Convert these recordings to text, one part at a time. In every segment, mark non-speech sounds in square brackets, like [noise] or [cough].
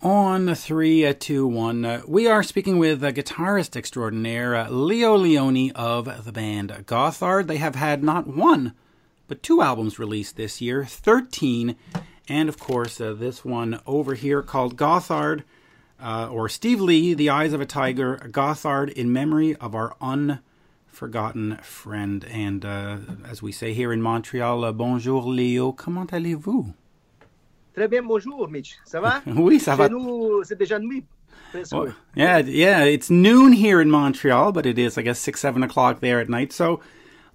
On three, uh, two, one, uh, we are speaking with uh, guitarist extraordinaire uh, Leo Leoni of the band Gotthard. They have had not one, but two albums released this year, 13, and of course uh, this one over here called Gotthard, uh, or Steve Lee, The Eyes of a Tiger, Gotthard in memory of our unforgotten friend. And as we say here in Montreal, bonjour Leo, comment allez-vous? Très bien, bonjour, Mitch. Ça va? [laughs] oui, ça va. nous, c'est déjà nuit. Well, yeah, yeah, it's noon here in Montreal, but it is, I guess, six, seven o'clock there at night. So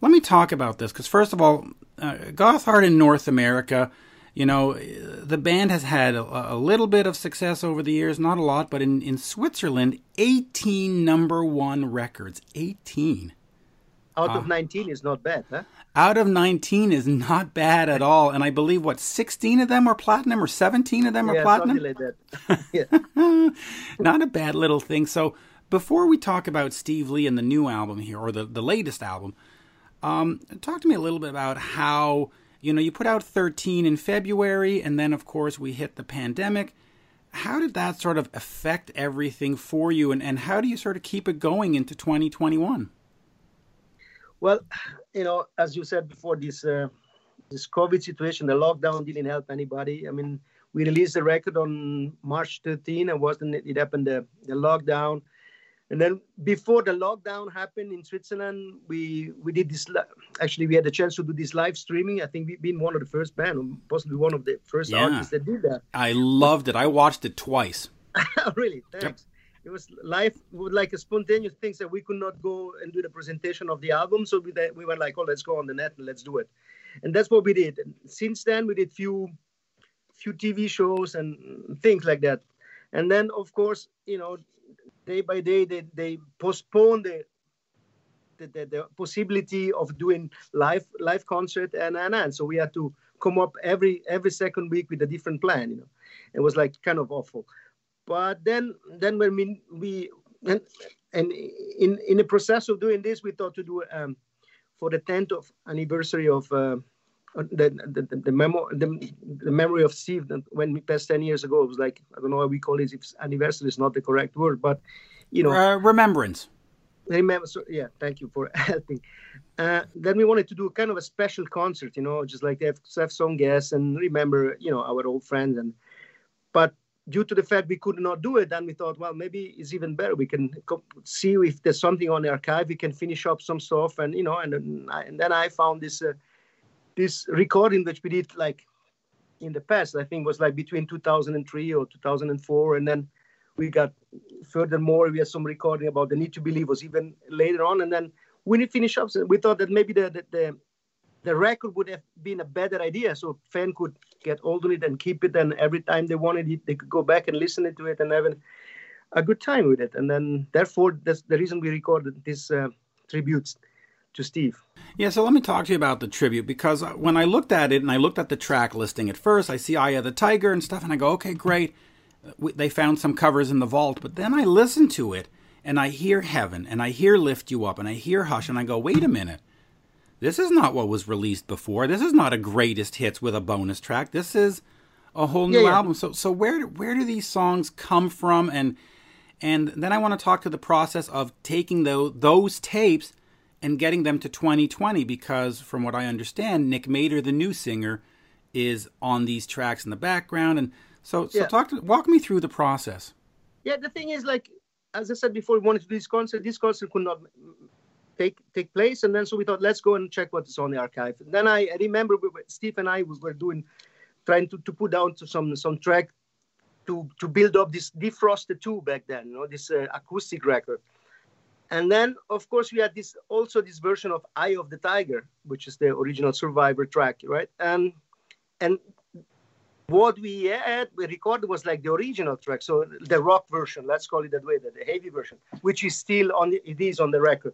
let me talk about this because, first of all, uh, Gotthard in North America, you know, the band has had a, a, little bit of success over the years, not a lot, but in, in Switzerland, 18 number one records. 18. Out of 19 is not bad, huh? Out of 19 is not bad at all. And I believe, what, 16 of them are platinum or 17 of them yeah, are platinum? Something Like that. [laughs] yeah. not a bad little thing. So before we talk about Steve Lee and the new album here, or the, the latest album, um, talk to me a little bit about how, you know, you put out 13 in February, and then, of course, we hit the pandemic. How did that sort of affect everything for you, and, and how do you sort of keep it going into 2021? Well, [sighs] you know, as you said before, this uh, this COVID situation, the lockdown didn't help anybody. I mean, we released the record on March 13, and wasn't it, it happened the, the lockdown, and then before the lockdown happened in Switzerland, we we did this. Actually, we had the chance to do this live streaming. I think we've been one of the first band, possibly one of the first yeah. artists that did that. I loved it. I watched it twice. [laughs] really? Thanks. Yep it was life would like a spontaneous things that we could not go and do the presentation of the album. So we, we were like oh let's go on the net and let's do it. And that's what we did. And since then we did few few tv shows and things like that. And then of course you know day by day they, they postponed the the, the, the possibility of doing live live concert and, and and. So we had to come up every every second week with a different plan you know. It was like kind of awful but then then when we we and, and in in the process of doing this we thought to do um, for the 10th of anniversary of uh, the, the, the, the, memo, the, the memory of Steve when we passed 10 years ago. It was like, I don't know how we call it, if anniversary is not the correct word, but, you know. Uh, remembrance. Remember, so, yeah, thank you for [laughs] helping. Uh, then we wanted to do kind of a special concert, you know, just like have, have some guests and remember, you know, our old friends. And But due to the fact we could not do it, then we thought, well, maybe it's even better. We can see if there's something on the archive. We can finish up some stuff, and you know, and then I, and then I found this uh, this recording which we did like in the past. I think was like between 2003 or 2004, and then we got furthermore we had some recording about the need to believe was even later on, and then when we finished up, we thought that maybe the the, the the record would have been a better idea so fan could get hold of it and keep it and every time they wanted it they could go back and listen to it and have a good time with it. And then therefore that's the reason we recorded this uh, tributes to steve. Yeah so let me talk to you about the tribute because when i looked at it and i looked at the track listing at first i see of the tiger and stuff and i go okay great. They found some covers in the vault but then i listen to it and i hear heaven and i hear lift you up and i hear hush and i go wait a minute this is not what was released before. This is not a greatest hits with a bonus track. This is a whole new yeah, yeah. album. So so where where do these songs come from and and then I want to talk to the process of taking those those tapes and getting them to 2020 because from what I understand Nic Maeder the new singer is on these tracks in the background and so so yeah. talk to walk me through the process. Yeah, the thing is like as I said before, we wanted to do this concert. This concert could not take take place. And then so we thought, let's go and check what is on the archive. And then I, I remember we, Steve and I we were doing, trying to, to put down to some some track to to build up this defrosted two back then, you know, this uh, acoustic record. And then of course we had this also this version of Eye of the Tiger, which is the original Survivor track, right? And and what we had we recorded was like the original track so the rock version let's call it that way the, the heavy version which is still on the, it is on the record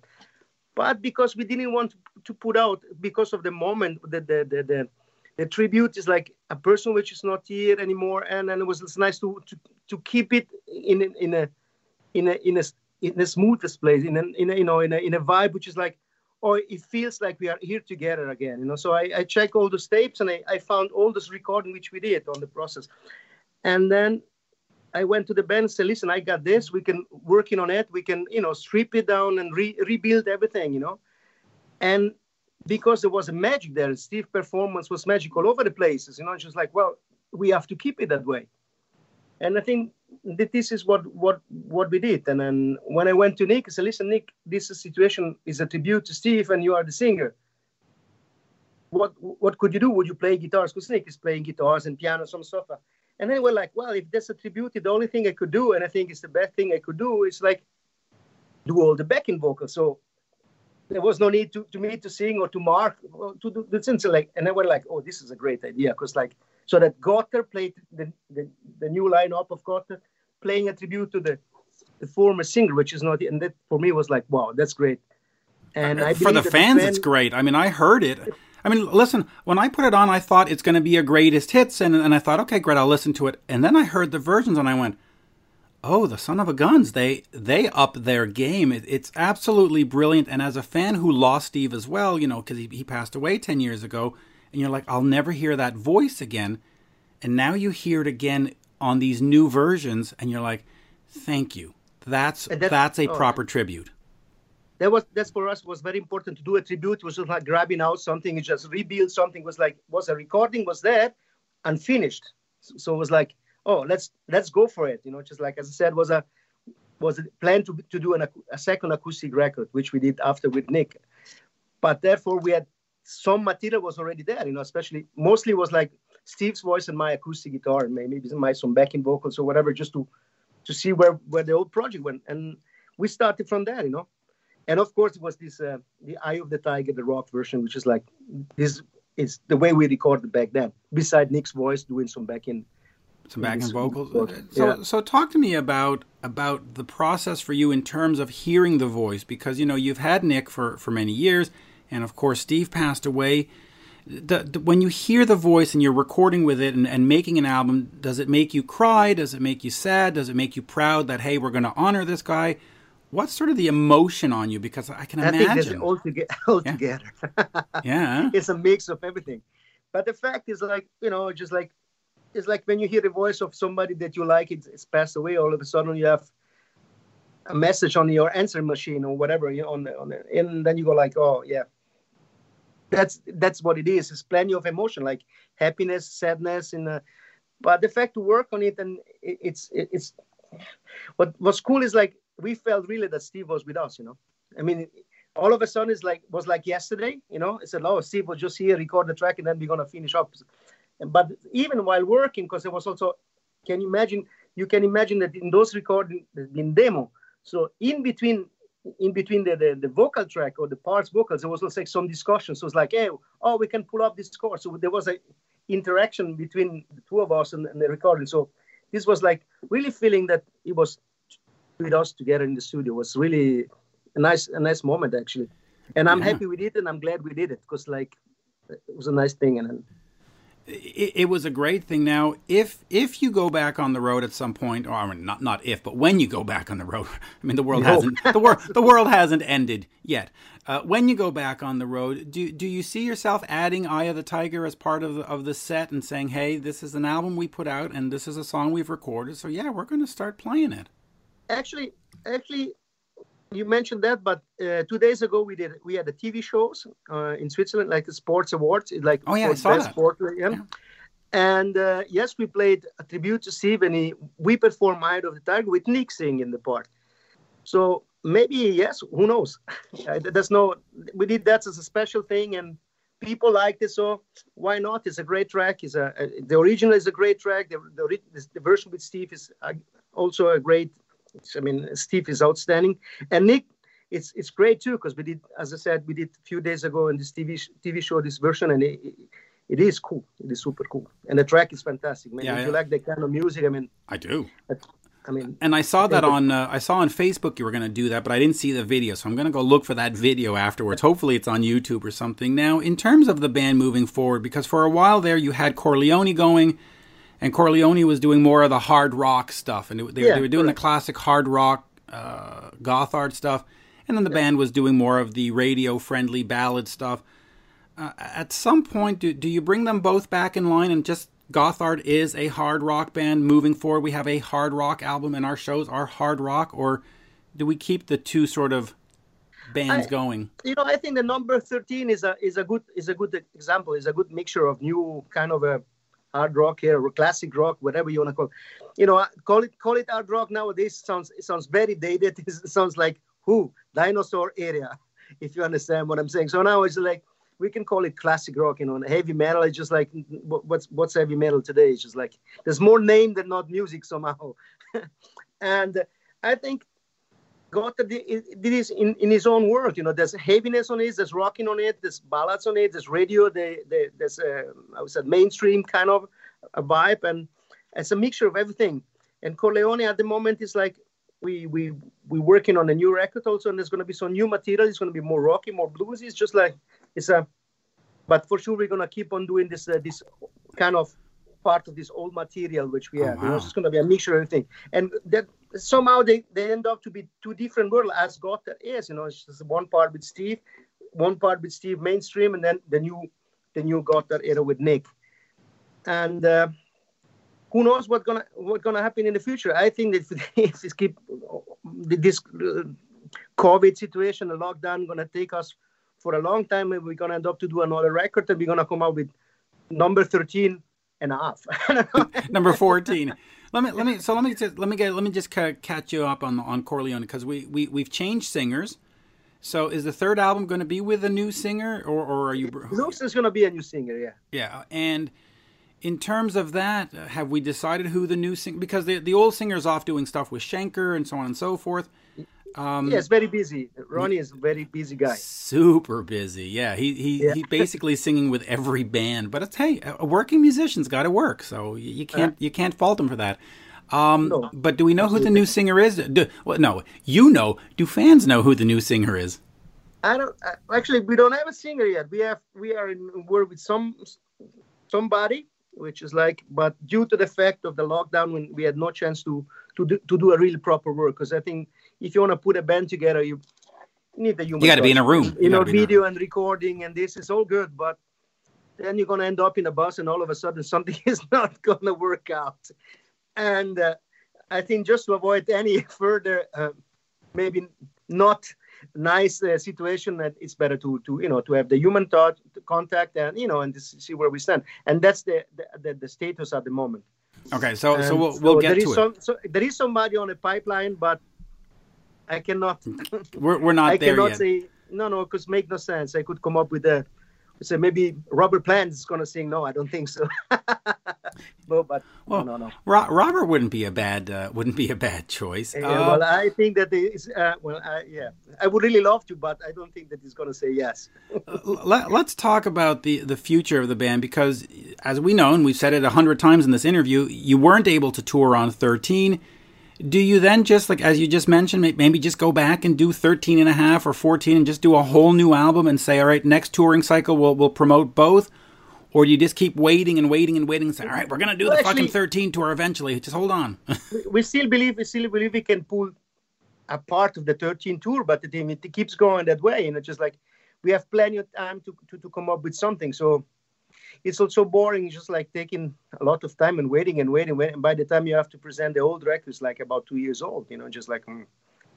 but because we didn't want to put out because of the moment the the the, the, the tribute is like a person which is not here anymore and, and it was it's nice to, to to keep it in in a in a in a in a smoothest place in a, in a you know in a, in a vibe which is like oh, it feels like we are here together again you know. So i, I check all the tapes and I, I found all this recording which we did on the process. And then I went to the band and said, "Listen, I got this. We can working on it. We can, you know, strip it down and re- rebuild everything, you know." And because there was a magic there, Steve performance was magic all over the places, you know. Just like, well, we have to keep it that way. And I think that this is what what what we did. And then when I went to Nick, I said, "Listen, Nick, this situation is a tribute to Steve, and you are the singer. What what could you do? Would you play guitars? Because Nick is playing guitars and piano, some stuff." And then we're like, "Well, if that's a tribute, the only thing I could do, and I think it's the best thing I could do, is like do all the backing vocals." So there was no need to, to me to sing or to mark or to do the like and then we're like oh this is a great idea. Because like so that Gotthard played the, the, the new lineup of Gotthard playing a tribute to the, the former singer which is not and that for me was like wow that's great. And uh, I for the fans it's great. I mean I heard it I mean listen when I put it on I thought it's going to be a greatest hits and, and I thought okay great I'll listen to it and then I heard the versions and I went Oh, the son of a guns! They they up their game. It, it's absolutely brilliant. And as a fan who lost Steve as well, you know, because he, he passed away ten years ago, and you're like, I'll never hear that voice again. And now you hear it again on these new versions, and you're like, thank you. That's that's, that's, a oh, proper tribute. That was that's for us was very important to do a tribute. Was just like grabbing out something, just rebuild something. Was like was a recording was there, unfinished. So it was like oh let's let's go for it you know just like as i said was a was a plan to, to do an, a second acoustic record which we did after with nick but therefore we had some material was already there you know especially mostly was like steve's voice and my acoustic guitar and maybe my some backing vocals or whatever just to to see where where the old project went and we started from there you know and of course it was this uh, the eye of the tiger the rock version which is like this is the way we recorded back then beside nick's voice doing some backing some backing vocals. So, yeah. so talk to me about about the process for you in terms of hearing the voice, because you know you've had Nick for for many years, and of course Steve passed away. The, the, when you hear the voice and you're recording with it and, and, making an album, does it make you cry? Does it make you sad? Does it make you proud that hey, we're going to honor this guy? What's sort of the emotion on you? Because I can imagine. I think all, toge- all yeah. together. [laughs] yeah, it's a mix of everything. But the fact is, like you know, just like it's like when you hear the voice of somebody that you like, it's, it's passed away. All of a sudden, you have a message on your answering machine or whatever you know, on the, on the, and then you go like, oh yeah, that's that's what it is. It's plenty of emotion, like happiness, sadness, and uh, but the fact to work on it and it, it's it, it's what what's cool is like we felt really that Steve was with us. You know, I mean, all of a sudden it's like was like yesterday. You know, it's said, oh, Steve was just here, record the track, and then we're gonna finish up but even while working, because it was also, can you imagine? You can imagine that in those recordings, in demo. So in between, in between the, the, the vocal track or the parts vocals, there was also like some discussion. So it's like, hey, oh, we can pull up this chord. So there was a interaction between the two of us and, and the recording. So this was like really feeling that it was with us together in the studio was really a nice a nice moment actually and i'm yeah. happy we did it and i'm glad we did it because like it was a nice thing and, and it, it, was a great thing. Now, if if you go back on the road at some point, or I mean, not not if, but when you go back on the road, [laughs] I mean, the world no. hasn't the world the world hasn't ended yet. Uh, when you go back on the road, do do you see yourself adding "Eye of the Tiger" as part of the, of the set and saying, "Hey, this is an album we put out, and this is a song we've recorded, so yeah, we're going to start playing it." Actually, actually, you mentioned that, but uh, two days ago we did we had the TV shows uh, in Switzerland, like the sports awards, like oh yeah, I saw that. Sport, yeah. yeah. And uh, yes, we played a tribute to Steve, and he, we performed "Eye of the Tiger" with Nick singing in the part. So maybe yes, who knows? [laughs] There's no we did that as a special thing, and people liked it. So why not? It's a great track. It's a, a the original is a great track. The, the, the version with Steve is also a great I mean, Steve is outstanding, and Nick, it's it's great too because we did, as I said, we did a few days ago in this TV TV show this version, and it, it is cool. It is super cool, and the track is fantastic. Man, yeah, if yeah. you like that kind of music, I mean, I do. I mean, and I saw that on uh, I saw on Facebook you were going to do that, but I didn't see the video, so I'm going to go look for that video afterwards. Hopefully, it's on YouTube or something. Now, in terms of the band moving forward, because for a while there you had CoreLeoni going and CoreLeoni was doing more of the hard rock stuff, and they, yeah, they were doing the classic hard rock, uh, Gotthard stuff, and then the yeah. band was doing more of the radio-friendly ballad stuff. Uh, at some point, do, do you bring them both back in line and just Gotthard is a hard rock band. Moving forward, we have a hard rock album, and our shows are hard rock, or do we keep the two sort of bands I, going? You know, I think the number thirteen is a is a good is a good example. Is a good mixture of new kind of a hard rock here or classic rock, whatever you want to call. It. You know, call it call it hard rock nowadays. Sounds it sounds very dated. [laughs] It sounds like who dinosaur area, [laughs] if you understand what I'm saying. So now it's like we can call it classic rock. You know, and heavy metal is just like what's what's heavy metal today? It's just like there's more name than not music somehow. [laughs] and I think God this in, in his own world. You know, there's heaviness on it, there's rocking on it, there's ballads on it, there's radio, there's a, I would say mainstream kind of a vibe, and it's a mixture of everything. And CoreLeoni at the moment is like we we we working on a new record also, and there's going to be some new material. It's going to be more rocky, more bluesy. It's just like it's a, but for sure we're going to keep on doing this uh, this kind of part of this old material which we oh, have. Wow. You know, it's going to be a mixture of everything, and that somehow they, they end up to be two different worlds as Gotthard is. You know, it's just one part with Steve, one part with Steve mainstream, and then the new the new Gotthard era with Nick. And uh, who knows what's gonna what's gonna happen in the future? I think that if, [laughs] this keep this uh, COVID situation, the lockdown, gonna take us for a long time, and we're gonna end up to do another record, and we're gonna come out with number thirteen and [laughs] half. [laughs] number fourteen. Let me let me so let me just, let me get let me just catch you up on on CoreLeoni because we we we've changed singers. So is the third album going to be with a new singer or or are you? Looks it's going to be a new singer. Yeah. Yeah, and in terms of that, have we decided who the new singer? Because the the old singer's off doing stuff with Schenker and so on and so forth. Um, yes, very busy. Ronnie is a very busy guy. Super busy. Yeah, he he yeah. he basically singing with every band. But it's hey, a working musician's got to work, so you can't uh, you can't fault him for that. Um, no, but do we know absolutely. who the new singer is? Do, well, no, you know. Do fans know who the new singer is? I don't. Actually, we don't have a singer yet. We have we are in work with some somebody, which is like, but due to the fact of the lockdown, when we had no chance to to do, to do a really proper work, because I think if you want to put a band together, you need the human. You got to be in a room. You, you know, video and recording, and this is all good, but then you're gonna end up in a bus, and all of a sudden something [laughs] is not gonna work out. And uh, I think just to avoid any [laughs] further, uh, maybe not nice uh, situation, that it's better to to you know to have the human thought contact and you know and see where we stand. And that's the the, the status at the moment. Okay, so and so we'll, we'll so get to it. Some, so there is somebody on a pipeline, but I cannot. [laughs] We're, we're not I there cannot yet. say no, no, because make no sense. I could come up with a say maybe Robert Plant is going to sing. No, I don't think so. [laughs] no, but well, no, no, no. Robert wouldn't be a bad uh, wouldn't be a bad choice. Yeah, uh, well, I think that is uh, well, I, yeah, I would really love to, but I don't think that he's going to say yes. [laughs] Let, us talk about the the future of the band because, as we know, and we've said it a hundred times in this interview, you weren't able to tour on thirteen do you then just like as you just mentioned maybe just go back and do 13 and a half or 14 and just do a whole new album and say all right next touring cycle we'll, we'll promote both or do you just keep waiting and waiting and waiting and say all right we're going to do well, the actually, fucking 13 tour eventually. Just hold on. [laughs] We still believe we still believe we can pull a part of the 13 tour but the it keeps going that way you know just like we have plenty of time to, to, to come up with something. So it's also boring. It's just like taking a lot of time and waiting and waiting. And by the time you have to present the old records, like about two years old, you know, just like mm,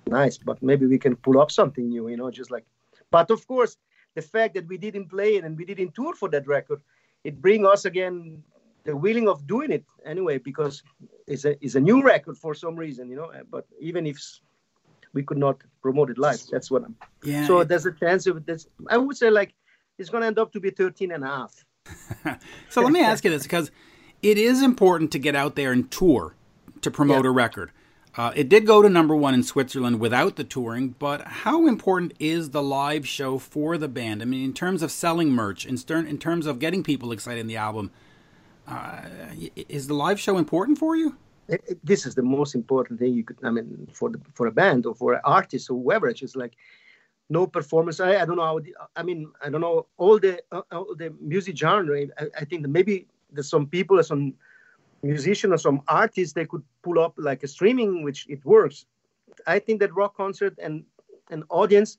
nice, but maybe we can pull up something new, you know, just like. But of course, the fact that we didn't play it and we didn't tour for that record, it bring us again the willing of doing it anyway because it's a it's a new record for some reason, you know. But even if we could not promote it live, that's what I'm. Yeah. So there's a chance of this. I would say like it's going to end up to be 13 and a half so let me ask you this because it is important to get out there and tour to promote yeah. a record. Uh, it did go to number one in Switzerland without the touring, but how important is the live show for the band? I mean, in terms of selling merch, in, stern, in terms of getting people excited in the album, uh, is the live show important for you? It, it, this is the most important thing you could. I mean, for the for a band or for an artist or whoever, it's just like no performance. I, I don't know how. The, I mean, I don't know all the uh, all the music genre. I, I think maybe there's some people, some musician or some artists, they could pull up like a streaming, which it works. I think that rock concert and an audience,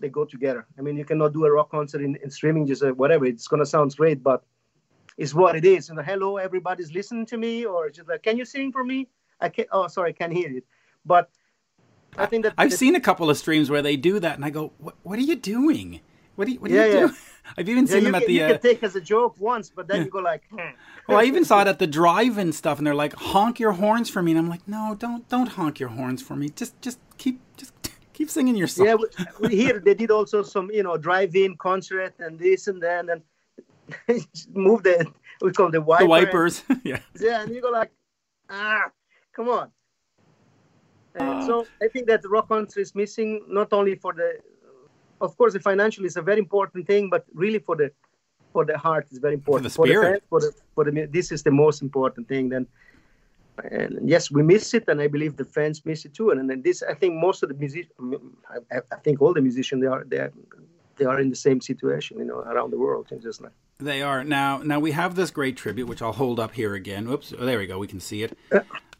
they go together. I mean, you cannot do a rock concert in, in streaming, just uh, whatever. It's gonna sound great, but it's what it is. And hello, everybody's listening to me, or just like, can you sing for me? I can't. Oh, sorry, I can't hear it. But I think that I've seen a couple of streams where they do that, and I go, "What? What are you doing? What are you? What are yeah, you yeah. doing?" [laughs] I've even seen yeah, them at can, the. You uh, can take as a joke once, but then you go like. Hmm. well, I even saw it at the drive-in stuff, and they're like, "Honk your horns for me," and I'm like, "No, don't, don't honk your horns for me. Just, just keep, just [laughs] keep singing your song." Yeah, we, here they did also [laughs] some, you know, drive-in concert and this and that, and move the we call the wiper. The wipers, yeah. Yeah, and you go like, ah, come on. Uh, so I think that the rock country is missing not only for the, of course, the financial is a very important thing, but really for the, for the heart is very important. For the spirit. For the, fans, for the, for the this is the most important thing. Then, and yes, we miss it, and I believe the fans miss it too. And then this, I think most of the musicians, I, I think all the musicians, they are they are, they are in the same situation, you know, around the world. Just like they are now. Now we have this great tribute, which I'll hold up here again. Oops, oh, there we go. We can see it.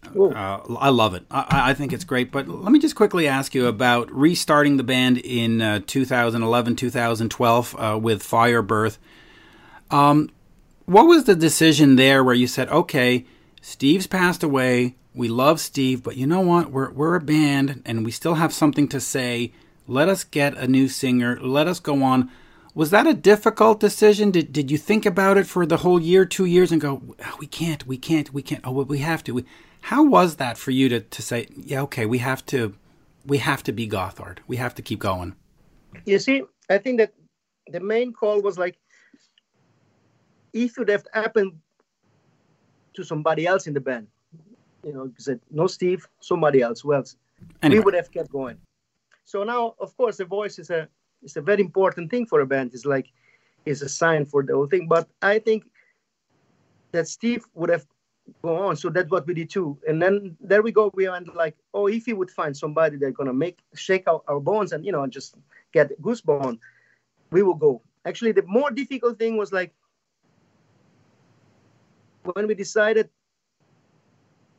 Uh, I love it. I, I, think it's great. But let me just quickly ask you about restarting the band in uh, 2011, 2012 uh, with Firebirth. Um, what was the decision there where you said, okay, Steve's passed away. We love Steve, but you know what? We're, we're a band and we still have something to say. Let us get a new singer. Let us go on. Was that a difficult decision? Did, did you think about it for the whole year, two years, and go, we can't, we can't, we can't. Oh, well, we have to. We, how was that for you to, to say, yeah, okay, we have to, we have to be Gotthard. We have to keep going. You see, I think that the main call was like, if it would have happened to somebody else in the band, you know, said no Steve, somebody else, who else, anyway. we would have kept going. So now, of course, the voice is a is a very important thing for a band. It's like it's a sign for the whole thing. But I think that Steve would have go on. So that's what we did too. And then there we go. We went like, oh, if he would find somebody that's gonna make shake out our bones and you know just get goosebumps, we will go. Actually, the more difficult thing was like when we decided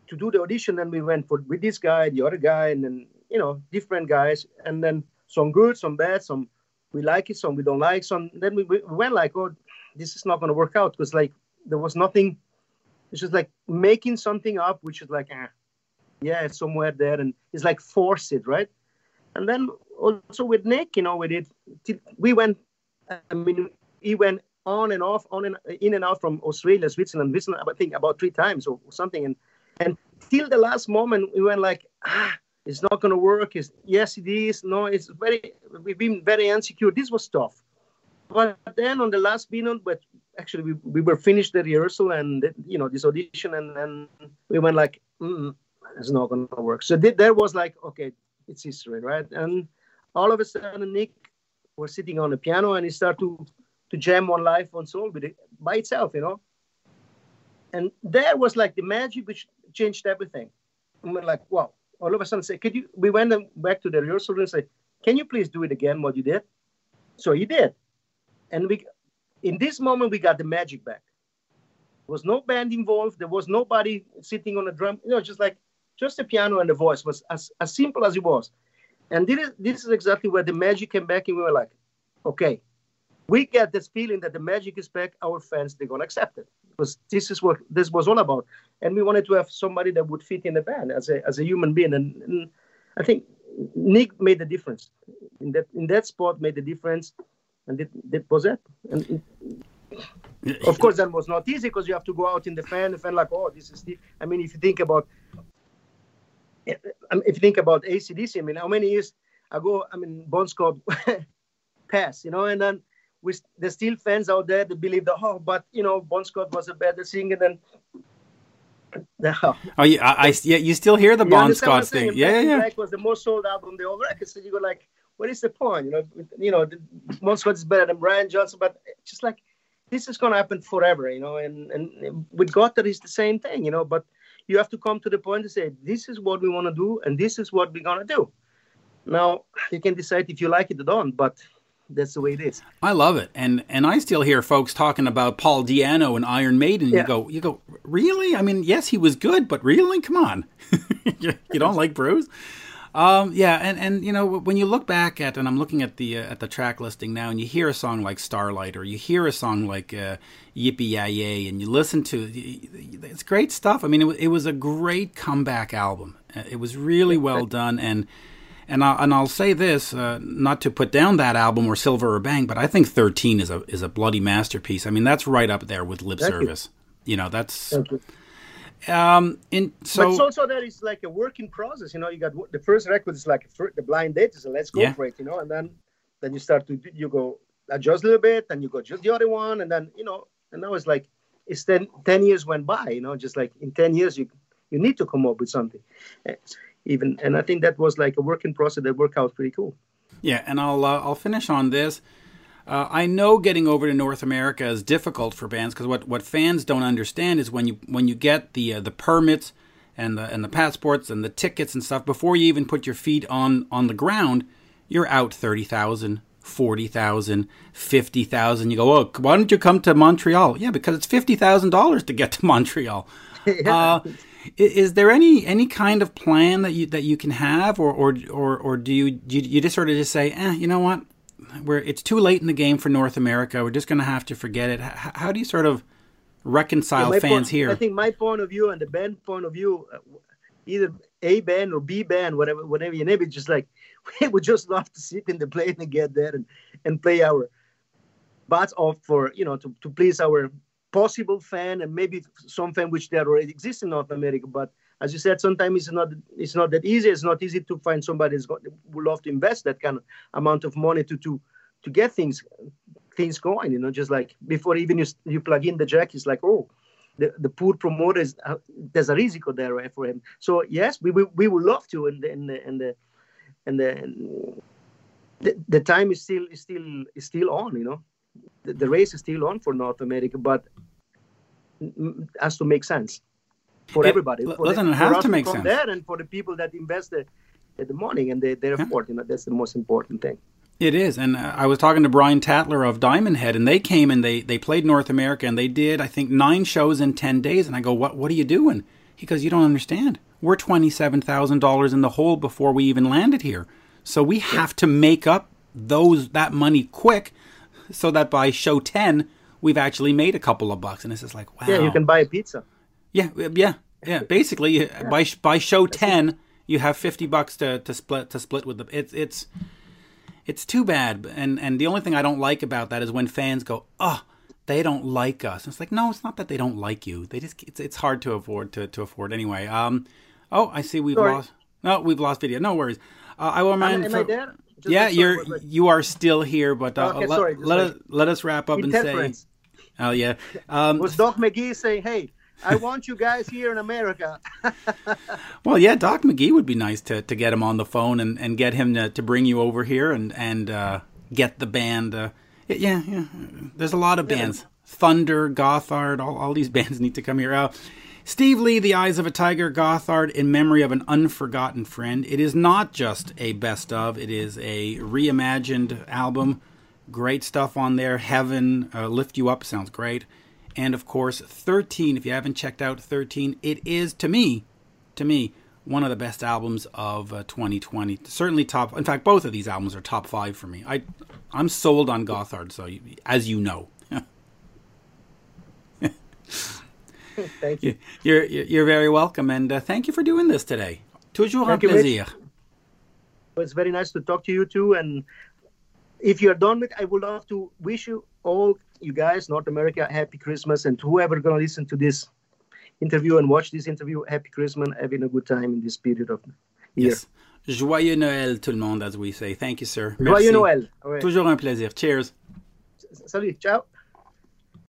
to do the audition, then we went for with this guy, the other guy, and then you know different guys, and then some good, some bad, some we like it, some we don't like, some. Then we, we went like, oh, this is not gonna work out because like there was nothing it's just like making something up, which is like, eh, yeah, it's somewhere there, and it's like force it, right? And then also with Nick, you know, we did, we went, I mean, he went on and off, on and in and out from Australia, Switzerland, Switzerland, I think about three times or something, and and till the last moment, we went like, ah, it's not going to work. It's, yes, it is. No, it's very. We've been very insecure. This was tough, but then on the last minute, but actually we, we were finished the rehearsal and you know this audition and then we went like mm, it's not gonna work. So th- there was like okay it's history right? And all of a sudden nick was sitting on the piano and he started to to jam on live on soul with it by itself you know? And there was like the magic which changed everything. And we're like wow. All of a sudden say could you we went back to the rehearsal and say can you please do it again what you did? So he did. And we in this moment, we got the magic back. There was no band involved. There was nobody sitting on a drum. You know, just like just the piano and the voice was as, as simple as it was. And this is, this is exactly where the magic came back, and we were like, okay, we get this feeling that the magic is back. Our fans, they're gonna accept it because this is what this was all about. And we wanted to have somebody that would fit in the band as a as a human being. And, and I think Nick made the difference in that in that spot. Made the difference and that, that was it. And of course, that was not easy because you have to go out in the fan, fan like, oh, this is the. I mean, if you think about, if you think about ACDC, I mean, how many years ago, I mean, Bon Scott [laughs] passed, you know, and then we, there's still fans out there that believe that, oh, but you know, Bon Scott was a better singer than. No. Oh yeah, I, I, yeah. You still hear the Bon Scott thing? Yeah, yeah, yeah. Black was the most sold album the old record. So you go like, what is the point? You know, you know, Bon is better than Brian Johnson, but just like this is going to happen forever, you know. And and with Gotthard is the same thing, you know. But you have to come to the point to say this is what we want to do, and this is what we're going to do. Now you can decide if you like it or don't, but that's the way it is. I love it, and and I still hear folks talking about Paul Di'Anno and Iron Maiden. Yeah. You go, you go, really? I mean, yes, he was good, but really, come on, [laughs] you don't like Bruce? Um, yeah, and, and you know when you look back at and I'm looking at the uh, at the track listing now, and you hear a song like Starlight, or you hear a song like uh, Yippee Ya Yay, and you listen to it, it's great stuff. I mean, it, it was a great comeback album. Uh, it was really well done, and and I'll, and I'll say this, uh, not to put down that album or Silver or Bang, but I think 13 is a is a bloody masterpiece. I mean, that's right up there with Lip Service. You. know, that's you. Um in so but it's also that it's like a working process. You know, you got the first record is like the blind date is a let's go Yeah. for it. You know, and then then you start to you go adjust a little bit, and you go just the other one, and then you know, and now it's like it's 10, 10 years went by. You know, just like in ten years you you need to come up with something. Eh, Even and I think that was like a working process that worked out pretty cool. Yeah, and I'll uh, I'll finish on this. Uh, I know getting over to North America is difficult for bands because what, what fans don't understand is when you when you get the uh, the permits and the and the passports and the tickets and stuff before you even put your feet on on the ground, you're out 30,000, 40,000, 50,000. You go, "Oh, why don't you come to Montreal?" Yeah, because it's $50,000 to get to [laughs] Montreal. [laughs] uh, i- is there any any kind of plan that you that you can have, or or or, or do you, you you just sort of just say, eh, you know what, we're it's too late in the game for North America. We're just going to have to forget it. H- how do you sort of reconcile my fans point- here? I think my point of view and the band point of view, uh, either A band or B band, whatever, whatever you name it, just like [laughs] we would just love to sit in the plane and get there and, and play our butts off for you know to, to please our possible fan and maybe some fan which there already exists in North America. But as you said, sometimes it's not it's not that easy. It's not easy to find somebody got, would love to invest that kind of amount of money to to to get things things going. You know, just like before even you you plug in the jack, it's like oh the, the poor promoters uh, there's a risk there for him. So yes, we we, we would love to, and the and the and the and the, the, time is still is still is still on. You know, the, the race is still on for North America, but mm, has to make sense for It- everybody. For doesn't the, have to make sense? there, and for the people that invest the the money and the, their effort. You know, that's the most important thing. It is, and uh, I was talking to Brian Tatler of Diamond Head, and they came and they they played North America, and they did I think nine shows in ten days. And I go, what What are you doing? He goes, you don't understand. We're twenty seven thousand dollars in the hole before we even landed here, so we have to make up those that money quick, so that by show ten we've actually made a couple of bucks. And it's just like, wow, Yeah, you can buy a pizza. Yeah, yeah, yeah. Basically, uh by by show ten, you have fifty bucks to, to split to split with the. It's it's it's too bad, and and the only thing I don't like about that is when fans go, oh, they don't like us. And it's like, no, it's not that they don't like you. They just it's it's hard to afford to, to afford anyway. Um, oh, I see we've Sorry. lost. No, we've lost video. No worries. Uh, I will Am, remind. am I for- there? Yeah, you're wait. you are still here, but uh, Okay, let, sorry, let like- us let us wrap up and say. Oh yeah. Um, Was Doc McGhee saying, "Hey, I want you guys here in America"? [laughs] Well, yeah, Doc McGhee would be nice to, to get him on the phone and, and get him to, to bring you over here and and uh, get the band. Uh, yeah, yeah. There's a lot of bands. Thunder, Gotthard, all, all these [laughs] bands need to come here. Uh, Steve Lee, The Eyes of a Tiger, Gotthard, in memory of an unforgotten friend. It is not just a best of, it is a reimagined album. Great stuff on there. Heaven, uh, Lift You Up sounds great. And of course, 13. If you haven't checked out 13, it is, to me, to me, one of the best albums of uh, 2020. Certainly top. In fact, both of these albums are top five for me. I, I'm sold on Gotthard. So, you, as you know, [laughs] Thank you. [laughs] you're you're you're very welcome, and uh, thank you for doing this today. Toujours un Thank you, Mitch. plaisir. It's very nice to talk to you too. And if you're done with, I would love to wish you all, you guys, North America, happy Christmas, and whoever gonna listen to this interview and watch this interview, happy Christmas, having a good time in this period of year. Yes. Joyeux Noël, tout le monde, as we say. Thank you, sir. Joyeux Noël. Ouais. Toujours un plaisir. Cheers. Salut, ciao.